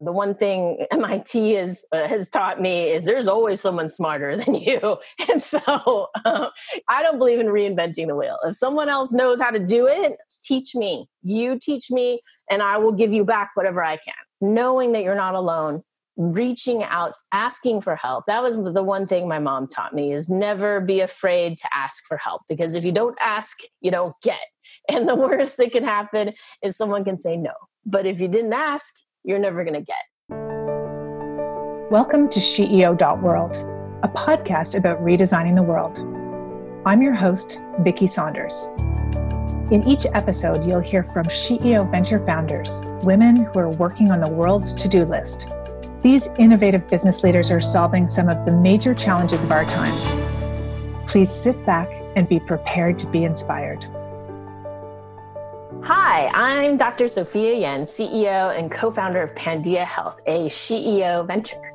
the one thing MIT is, uh, has taught me is there's always someone smarter than you. And so uh, I don't believe in reinventing the wheel. If someone else knows how to do it, teach me. You teach me, and I will give you back whatever I can. Knowing that you're not alone, reaching out, asking for help. That was the one thing my mom taught me is never be afraid to ask for help because if you don't ask, you don't get. And the worst that can happen is someone can say no. But if you didn't ask, you're never going to get. Welcome to SheEO.world, a podcast about redesigning the world. I'm your host, Vicki Saunders. In each episode, you'll hear from SheEO venture founders, women who are working on the world's to do list. These innovative business leaders are solving some of the major challenges of our times. Please sit back and be prepared to be inspired. Hi, I'm Dr. Sophia Yen, CEO and co founder of Pandia Health, a SheEO venture.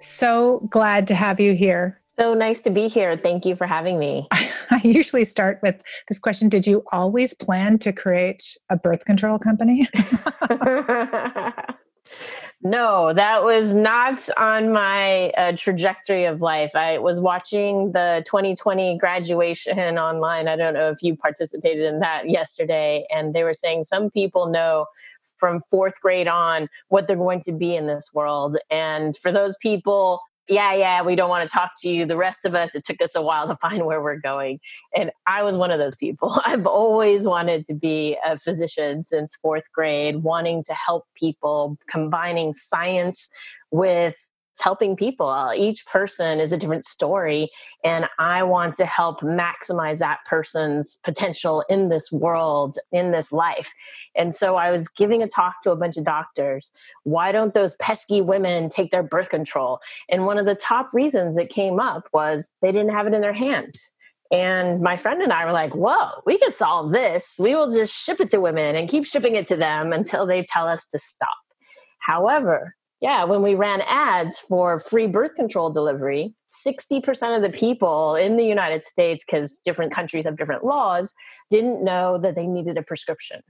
So glad to have you here. So nice to be here. Thank you for having me. I usually start with this question Did you always plan to create a birth control company? No, that was not on my uh, trajectory of life. I was watching the 2020 graduation online. I don't know if you participated in that yesterday. And they were saying some people know from fourth grade on what they're going to be in this world. And for those people yeah, yeah, we don't want to talk to you. The rest of us, it took us a while to find where we're going. And I was one of those people. I've always wanted to be a physician since fourth grade, wanting to help people, combining science with helping people. Uh, each person is a different story, and I want to help maximize that person's potential in this world, in this life. And so I was giving a talk to a bunch of doctors. Why don't those pesky women take their birth control? And one of the top reasons it came up was they didn't have it in their hand. And my friend and I were like, whoa, we can solve this. We will just ship it to women and keep shipping it to them until they tell us to stop. However, yeah, when we ran ads for free birth control delivery, 60% of the people in the United States, because different countries have different laws, didn't know that they needed a prescription.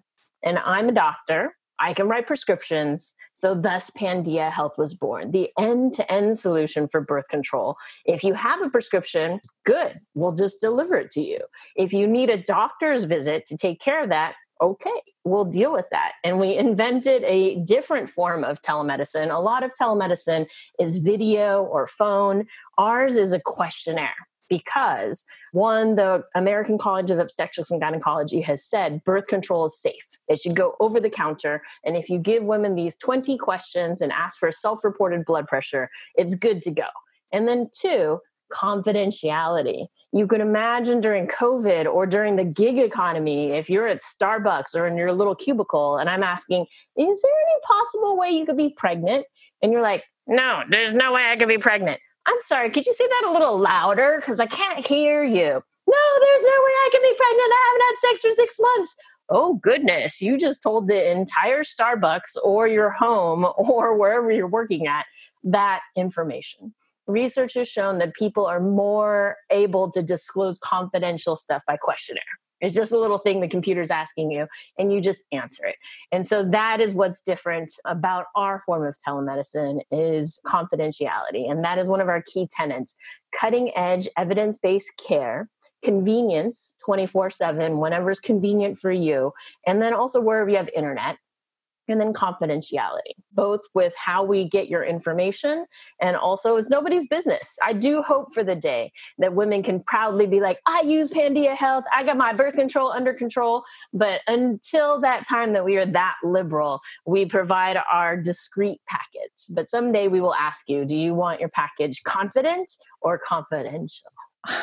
And I'm a doctor. I can write prescriptions. So, thus, Pandia Health was born, the end to end solution for birth control. If you have a prescription, good, we'll just deliver it to you. If you need a doctor's visit to take care of that, okay, we'll deal with that. And we invented a different form of telemedicine. A lot of telemedicine is video or phone, ours is a questionnaire. Because one, the American College of Obstetrics and Gynecology has said birth control is safe. It should go over the counter. And if you give women these 20 questions and ask for self reported blood pressure, it's good to go. And then two, confidentiality. You can imagine during COVID or during the gig economy, if you're at Starbucks or in your little cubicle, and I'm asking, is there any possible way you could be pregnant? And you're like, no, there's no way I could be pregnant. I'm sorry, could you say that a little louder? Because I can't hear you. No, there's no way I could be pregnant. I haven't had sex for six months. Oh, goodness. You just told the entire Starbucks or your home or wherever you're working at that information research has shown that people are more able to disclose confidential stuff by questionnaire. It's just a little thing the computer's asking you, and you just answer it. And so that is what's different about our form of telemedicine is confidentiality. And that is one of our key tenets. Cutting edge evidence-based care convenience 24 7 whenever it's convenient for you and then also wherever you have internet and then confidentiality, both with how we get your information and also it's nobody's business. I do hope for the day that women can proudly be like, I use Pandia Health, I got my birth control under control. But until that time that we are that liberal, we provide our discreet packets. But someday we will ask you, do you want your package confident or confidential?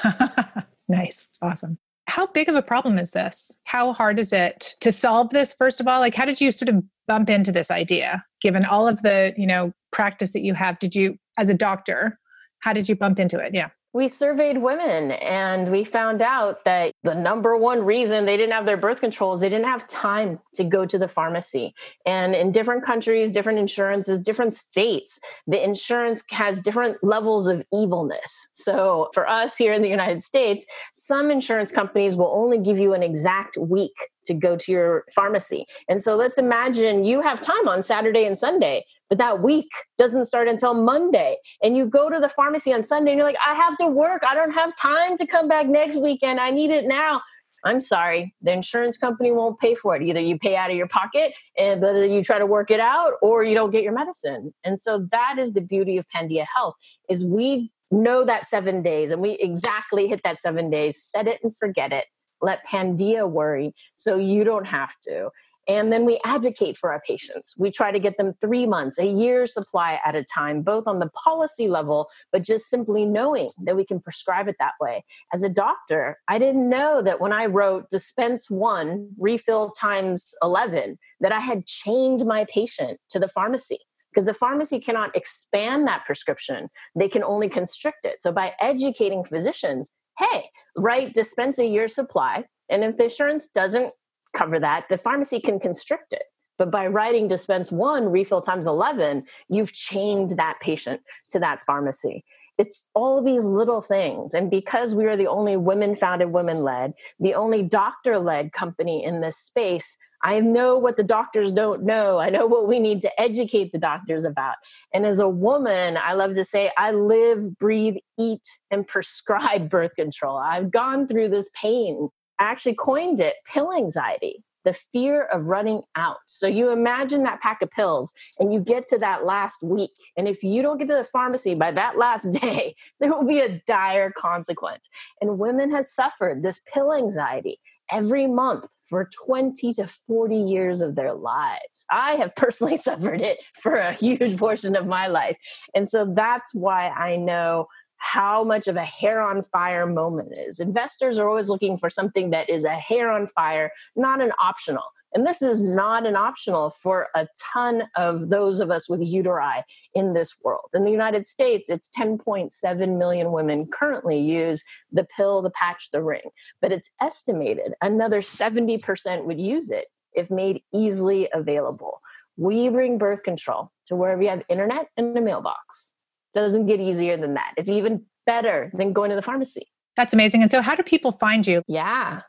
nice. Awesome how big of a problem is this? How hard is it to solve this first of all? Like how did you sort of bump into this idea given all of the, you know, practice that you have? Did you as a doctor, how did you bump into it? Yeah we surveyed women and we found out that the number one reason they didn't have their birth control is they didn't have time to go to the pharmacy. And in different countries, different insurances, different states, the insurance has different levels of evilness. So for us here in the United States, some insurance companies will only give you an exact week to go to your pharmacy. And so let's imagine you have time on Saturday and Sunday, but that week doesn't start until Monday. And you go to the pharmacy on Sunday and you're like, I have to work. I don't have time to come back next weekend. I need it now. I'm sorry, the insurance company won't pay for it. Either you pay out of your pocket and whether you try to work it out or you don't get your medicine. And so that is the beauty of Pandia Health is we know that 7 days and we exactly hit that 7 days, set it and forget it. Let Pandia worry so you don't have to. And then we advocate for our patients. We try to get them three months, a year supply at a time, both on the policy level, but just simply knowing that we can prescribe it that way. As a doctor, I didn't know that when I wrote dispense one, refill times 11, that I had chained my patient to the pharmacy because the pharmacy cannot expand that prescription. They can only constrict it. So by educating physicians, hey, write dispense a year supply. And if the insurance doesn't cover that. The pharmacy can constrict it. But by writing dispense one, refill times 11, you've chained that patient to that pharmacy. It's all these little things. And because we are the only women founded, women led, the only doctor led company in this space, I know what the doctors don't know. I know what we need to educate the doctors about. And as a woman, I love to say, I live, breathe, eat, and prescribe birth control. I've gone through this pain actually coined it pill anxiety, the fear of running out. So you imagine that pack of pills and you get to that last week. And if you don't get to the pharmacy by that last day, there will be a dire consequence. And women have suffered this pill anxiety every month for 20 to 40 years of their lives. I have personally suffered it for a huge portion of my life. And so that's why I know how much of a hair on fire moment is. Investors are always looking for something that is a hair on fire, not an optional. And this is not an optional for a ton of those of us with uteri in this world. In the United States, it's 10.7 million women currently use the pill, the patch, the ring. But it's estimated another 70% would use it if made easily available. We bring birth control to wherever you have internet and a mailbox doesn't get easier than that. It's even better than going to the pharmacy. That's amazing. And so, how do people find you? Yeah.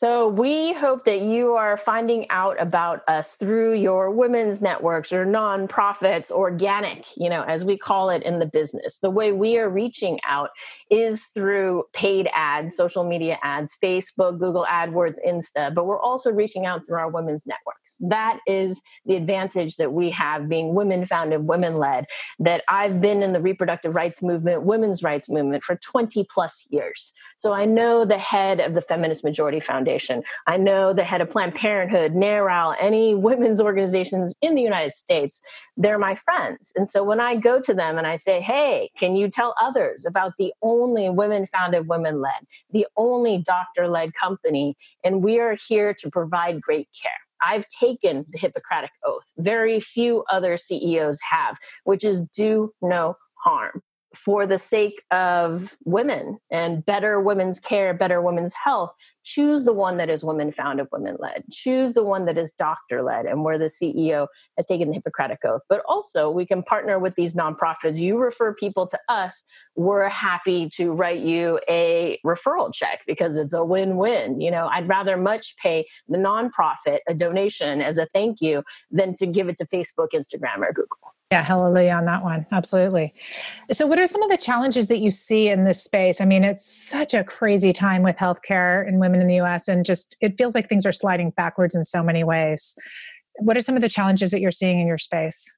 So, we hope that you are finding out about us through your women's networks or nonprofits, organic, you know, as we call it in the business. The way we are reaching out is through paid ads, social media ads, Facebook, Google AdWords, Insta, but we're also reaching out through our women's networks. That is the advantage that we have being women founded, women led, that I've been in the reproductive rights movement, women's rights movement for 20 plus years. So, I know the head of the Feminist Majority Foundation Foundation. I know the head of Planned Parenthood, NARAL, any women's organizations in the United States, they're my friends. And so when I go to them and I say, hey, can you tell others about the only women founded, women led, the only doctor led company, and we are here to provide great care. I've taken the Hippocratic Oath. Very few other CEOs have, which is do no harm for the sake of women and better women's care, better women's health, choose the one that is women founded, women led. Choose the one that is doctor led and where the CEO has taken the Hippocratic Oath. But also, we can partner with these nonprofits. You refer people to us, we're happy to write you a referral check because it's a win win. You know, I'd rather much pay the nonprofit a donation as a thank you than to give it to Facebook, Instagram, or Google. Yeah, hallelujah on that one. Absolutely. So, what are some of the challenges that you see in this space? I mean, it's such a crazy time with healthcare and women in the US, and just it feels like things are sliding backwards in so many ways. What are some of the challenges that you're seeing in your space?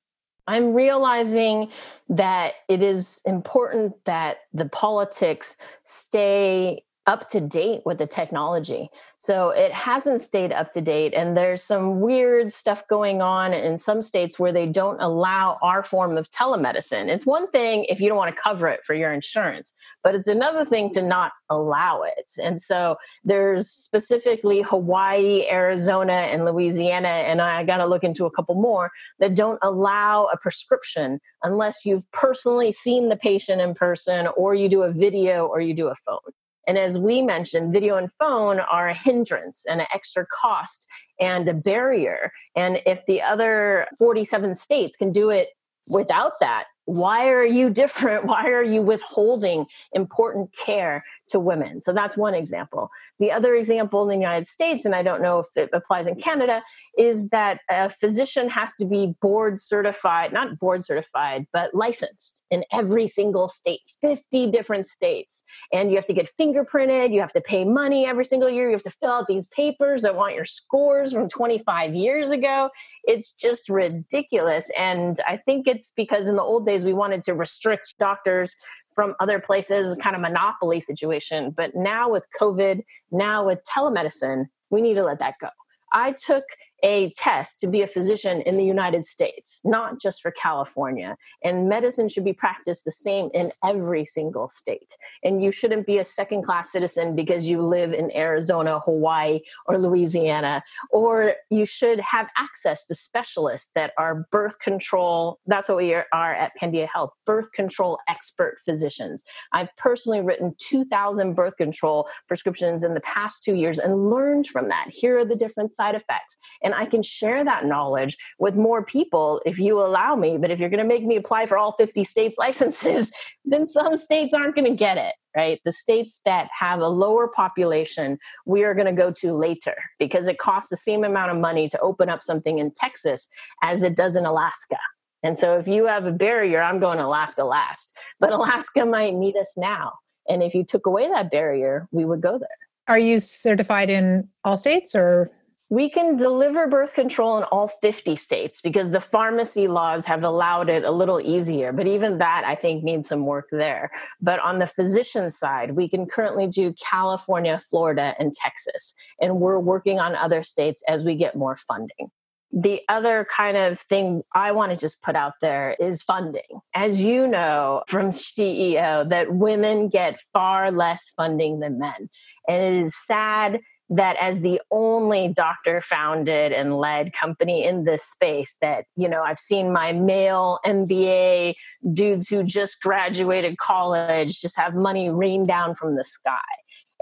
I'm realizing that it is important that the politics stay up to date with the technology. So it hasn't stayed up to date. And there's some weird stuff going on in some states where they don't allow our form of telemedicine. It's one thing if you don't want to cover it for your insurance, but it's another thing to not allow it. And so there's specifically Hawaii, Arizona, and Louisiana, and I got to look into a couple more that don't allow a prescription unless you've personally seen the patient in person or you do a video or you do a phone. And as we mentioned, video and phone are a hindrance and an extra cost and a barrier. And if the other 47 states can do it without that, why are you different? Why are you withholding important care to women. So that's one example. The other example in the United States, and I don't know if it applies in Canada, is that a physician has to be board certified, not board certified, but licensed in every single state, 50 different states. And you have to get fingerprinted, you have to pay money every single year, you have to fill out these papers that want your scores from 25 years ago. It's just ridiculous. And I think it's because in the old days we wanted to restrict doctors from other places, kind of monopoly situation. But now with COVID, now with telemedicine, we need to let that go. I took a test to be a physician in the United States, not just for California. And medicine should be practiced the same in every single state. And you shouldn't be a second class citizen because you live in Arizona, Hawaii, or Louisiana. Or you should have access to specialists that are birth control. That's what we are, at Pandia Health birth control expert physicians. I've personally written 2,000 birth control prescriptions in the past two years and learned from that. Here are the different side effects. And and I can share that knowledge with more people if you allow me. But if you're going to make me apply for all 50 states licenses, then some states aren't going to get it, right? The states that have a lower population, we are going to go to later because it costs the same amount of money to open up something in Texas as it does in Alaska. And so if you have a barrier, I'm going to Alaska last, but Alaska might need us now. And if you took away that barrier, we would go there. Are you certified in all states or we can deliver birth control in all 50 states because the pharmacy laws have allowed it a little easier. But even that, I think, needs some work there. But on the physician side, we can currently do California, Florida, and Texas. And we're working on other states as we get more funding. The other kind of thing I want to just put out there is funding. As you know from SheEO, that women get far less funding than men. And it is sad that as the only doctor founded and led company in this space that you know i've seen my male mba dudes who just graduated college just have money rain down from the sky.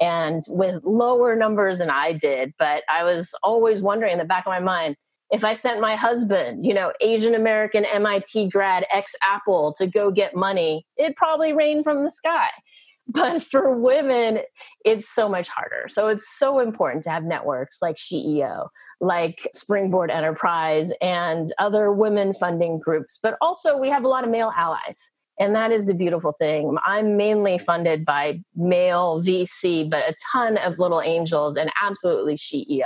And with lower numbers than i did but i was always wondering in the back of my mind if i sent my husband you know asian american mit grad ex apple to go get money it probably rained from the sky but for women it's so much harder. So it's so important to have networks like SheEO like springboard enterprise and other women funding groups. But also we have a lot of male allies and that is the beautiful thing. I'm mainly funded by male vc but a ton of little angels and absolutely SheEO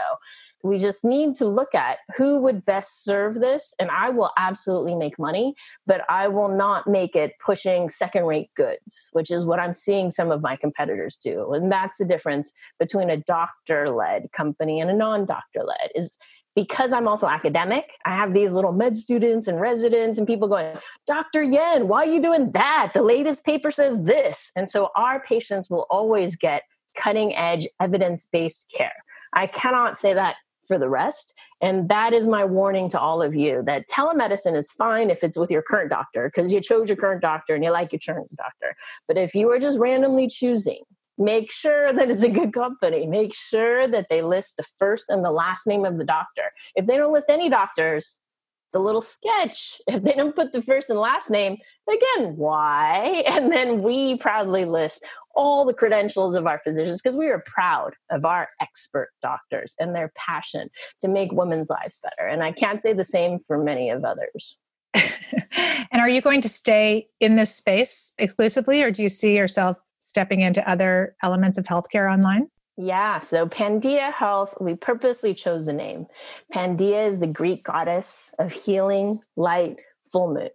we just need to look at who would best serve this and i will absolutely make money but i will not make it pushing second rate goods which is what i'm seeing some of my competitors do and that's the difference between a doctor led company and a non-doctor led is because I'm also academic, I have these little med students and residents and people going, Dr. Yen, why are you doing that? The latest paper says this. And so our patients will always get cutting edge evidence based care. I cannot say that for the rest. And that is my warning to all of you that telemedicine is fine if it's with your current doctor because you chose your current doctor and you like your current doctor. But if you are just randomly choosing, make sure that it's a good company. Make sure that they list the first and the last name of the doctor. If they don't list any doctors, it's a little sketch. If they don't put the first and last name, again, why? And then we proudly list all the credentials of our physicians because we are proud of our expert doctors and their passion to make women's lives better. And I can't say the same for many of others. and are you going to stay in this space exclusively, or do you see yourself stepping into other elements of healthcare online? Yeah, so Pandia Health, we purposely chose the name. Pandia is the Greek goddess of healing, light, full moon.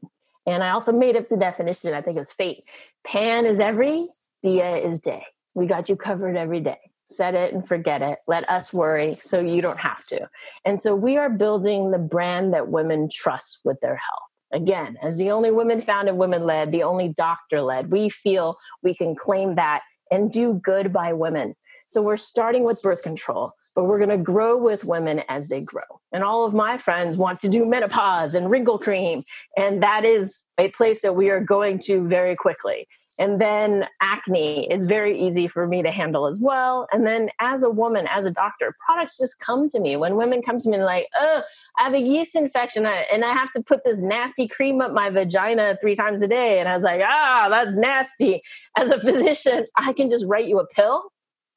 And I also made up the definition, I think it was fate. Pan is every, Dia is day. We got you covered every day. Set it and forget it. Let us worry so you don't have to. And so we are building the brand that women trust with their health. Again, as the only women founded, women led, the only doctor led, we feel we can claim that and do good by women So we're starting with birth control, but we're going to grow with women as they grow. And all of my friends want to do menopause and wrinkle cream. And that is a place that we are going to very quickly. And then acne is very easy for me to handle as well. And then as a woman, as a doctor, products just come to me. When women come to me like, oh, I have a yeast infection and I have to put this nasty cream up my vagina three times a day. And I was like, ah, that's nasty. As a physician, I can just write you a pill.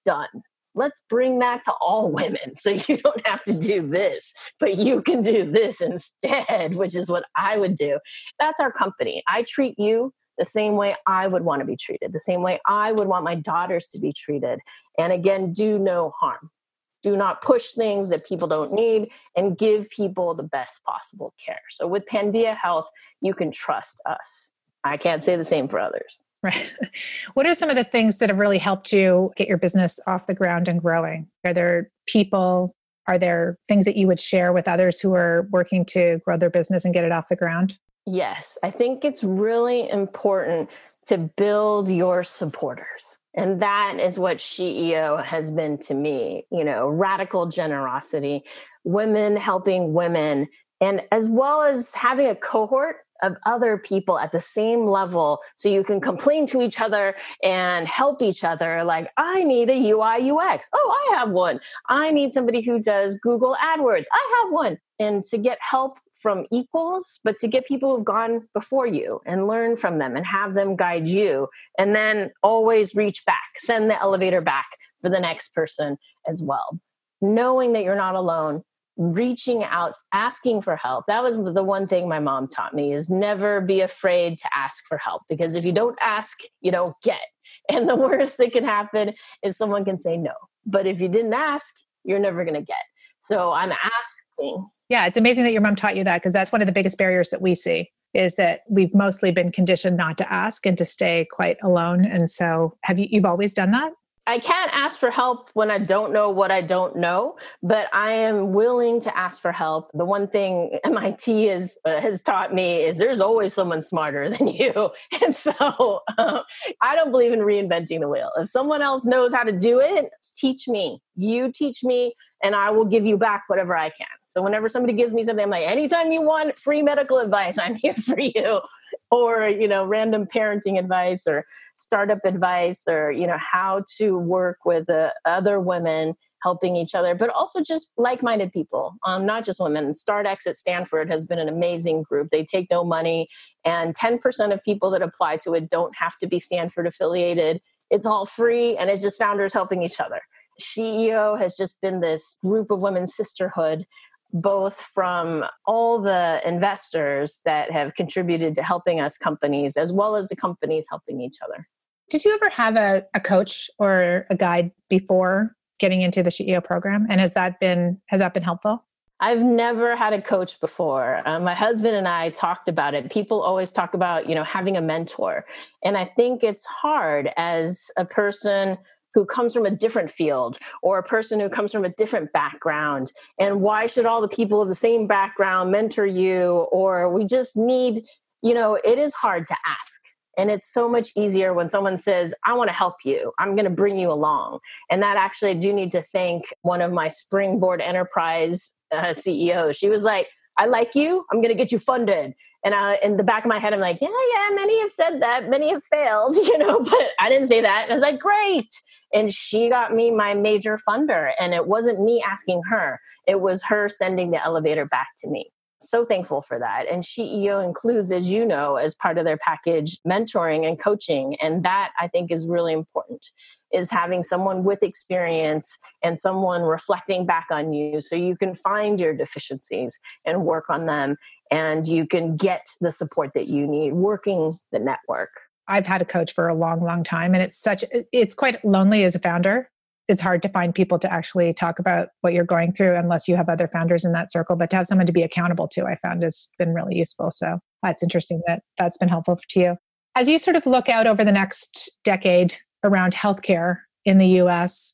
Done. Let's bring that to all women. So you don't have to do this, but you can do this instead, which is what I would do. That's our company. I treat you the same way I would want to be treated, the same way I would want my daughters to be treated. And again, do no harm do not push things that people don't need and give people the best possible care so with pandia health you can trust us i can't say the same for others. Right. What are some of the things that have really helped you get your business off the ground and growing? Are there people? Are there things that you would share with others who are working to grow their business and get it off the ground? Yes i think it's really important to build your supporters and that is what SheEO has been to me, you know, radical generosity, women helping women, and as well as having a cohort of other people at the same level so you can complain to each other and help each other like i need a ui ux oh i have one. I need somebody who does google adwords. I have one. And to get help from equals but to get people who've gone before you and learn from them and have them guide you and then always reach back send the elevator back for the next person as well. Knowing that you're not alone reaching out asking for help. That was the one thing my mom taught me is never be afraid to ask for help because if you don't ask you don't get. And the worst that can happen is someone can say no. But if you didn't ask you're never going to get. So i'm asking. Yeah it's amazing that your mom taught you that because that's one of the biggest barriers that we see is that we've mostly been conditioned not to ask and to stay quite alone. And so have you you've always done that I can't ask for help when I don't know what I don't know, but I am willing to ask for help. The one thing MIT is, uh, has taught me is there's always someone smarter than you. And so uh, I don't believe in reinventing the wheel. If someone else knows how to do it, teach me. You teach me, and I will give you back whatever I can. So whenever somebody gives me something, I'm like, anytime you want free medical advice, I'm here for you. Or, you know, random parenting advice or startup advice or you know how to work with uh, other women helping each other but also just like-minded people um, not just women. Startx at stanford has been an amazing group. They take no money and 10% of people that apply to it don't have to be stanford affiliated. It's all free and it's just founders helping each other. SheEO has just been this group of women sisterhood both from all the investors that have contributed to helping us companies as well as the companies helping each other. Did you ever have a, a coach or a guide before getting into the SheEO program? And has that been has that been helpful? I've never had a coach before. Um, my husband and I talked about it. People always talk about, you know, having a mentor. And I think it's hard as a person who comes from a different field or a person who comes from a different background and why should all the people of the same background mentor you or we just need you know it is hard to ask and it's so much easier when someone says i want to help you i'm going to bring you along and that actually i do need to thank one of my springboard enterprise uh, ceos she was like I like you. I'm going to get you funded. And I, in the back of my head, I'm like, yeah, yeah, many have said that. Many have failed, you know, but I didn't say that. And I was like, great. And she got me my major funder. And it wasn't me asking her, it was her sending the elevator back to me so thankful for that. And SheEO includes, as you know, as part of their package, mentoring and coaching. And that I think is really important is having someone with experience and someone reflecting back on you so you can find your deficiencies and work on them and you can get the support that you need working the network. I've had a coach for a long, long time, and it's such, it's quite lonely as a founder. It's hard to find people to actually talk about what you're going through unless you have other founders in that circle but to have someone to be accountable to i found has been really useful. So that's interesting that that's been helpful to you. As you sort of look out over the next decade around healthcare in the us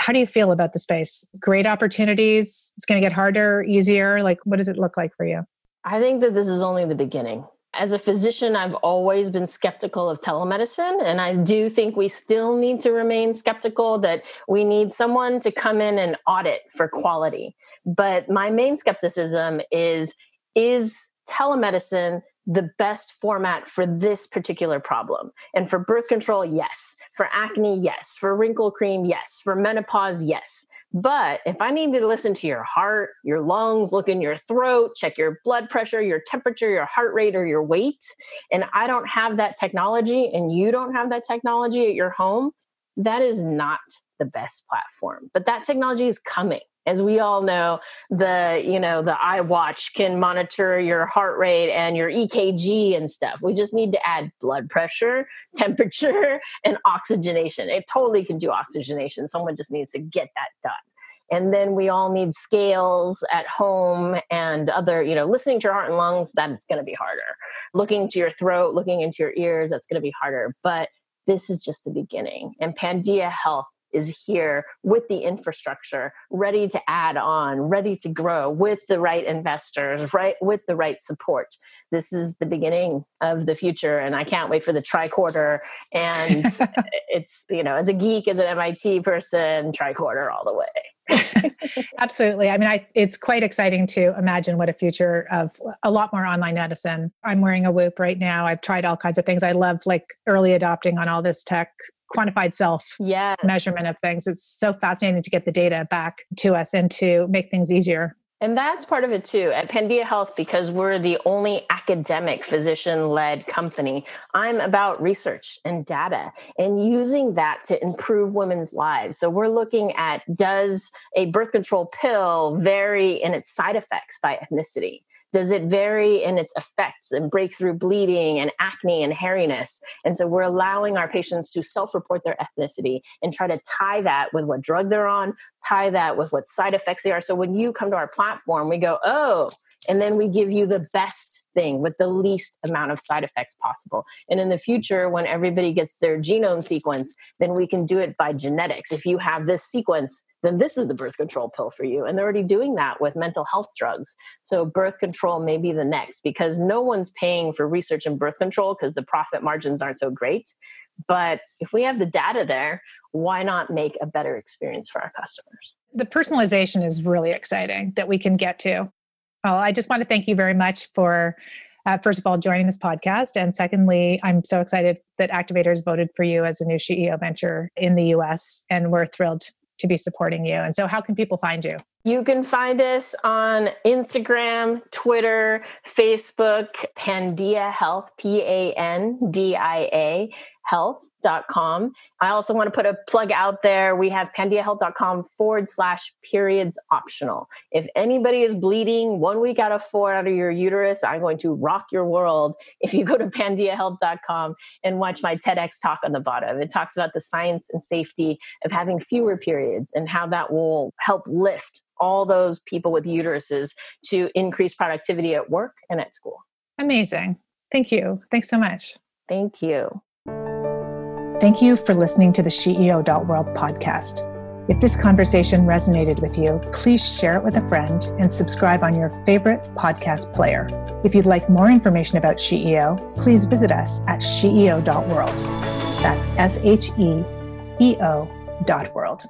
how do you feel about the space? Great opportunities? It's going to get harder easier? Like what does it look like for you? I think that this is only the beginning as a physician, I've always been skeptical of telemedicine. And I do think we still need to remain skeptical that we need someone to come in and audit for quality. But my main skepticism is is telemedicine the best format for this particular problem? And for birth control, yes. For acne, yes. For wrinkle cream, yes. For menopause, yes. But if I need to listen to your heart, your lungs, look in your throat, check your blood pressure, your temperature, your heart rate, or your weight, and I don't have that technology and you don't have that technology at your home, that is not the best platform. But that technology is coming as we all know the you know the iWatch can monitor your heart rate and your ekg and stuff. We just need to add blood pressure temperature and oxygenation. It totally can do oxygenation. Someone just needs to get that done. And then we all need scales at home and other you know listening to your heart and lungs that's going to be harder. Looking to your throat looking into your ears that's going to be harder. But this is just the beginning. And pandia health is here with the infrastructure ready to add on ready to grow with the right investors right with the right support this is the beginning of the future and i can't wait for the tricorder and it's you know as a geek as an mit person tricorder all the way Absolutely. I mean, I, it's quite exciting to imagine what a future of a lot more online medicine. I'm wearing a Whoop right now. I've tried all kinds of things. I love like early adopting on all this tech quantified self yes. measurement of things. It's so fascinating to get the data back to us and to make things easier. And that's part of it too. At Pandia Health, because we're the only academic physician led company, I'm about research and data and using that to improve women's lives. So we're looking at does a birth control pill vary in its side effects by ethnicity? Does it vary in its effects and breakthrough bleeding and acne and hairiness? And so we're allowing our patients to self report their ethnicity and try to tie that with what drug they're on, tie that with what side effects they are. So when you come to our platform, we go, oh, and then we give you the best thing with the least amount of side effects possible. And in the future, when everybody gets their genome sequence, then we can do it by genetics. If you have this sequence, then this is the birth control pill for you. And they're already doing that with mental health drugs. So birth control may be the next because no one's paying for research in birth control because the profit margins aren't so great. But if we have the data there, why not make a better experience for our customers? The personalization is really exciting that we can get to. Well, I just want to thank you very much for, uh, first of all, joining this podcast. And secondly, I'm so excited that Activators voted for you as a new SheEO venture in the US. And we're thrilled to be supporting you. And so, how can people find you? You can find us on Instagram, Twitter, Facebook, Pandia Health, P A N D I A Health pandiahealth.com. I also want to put a plug out there. We have pandiahealth.com forward slash periods optional. If anybody is bleeding one week out of four out of your uterus, I'm going to rock your world if you go to pandiahealth.com and watch my TEDx talk on the bottom. It talks about the science and safety of having fewer periods and how that will help lift all those people with uteruses to increase productivity at work and at school. Amazing. Thank you. Thanks so much. Thank you. Thank you for listening to the SheEO.world podcast. If this conversation resonated with you, please share it with a friend and subscribe on your favorite podcast player. If you'd like more information about SheEO, please visit us at SheEO.world. That's S H E E O dot world.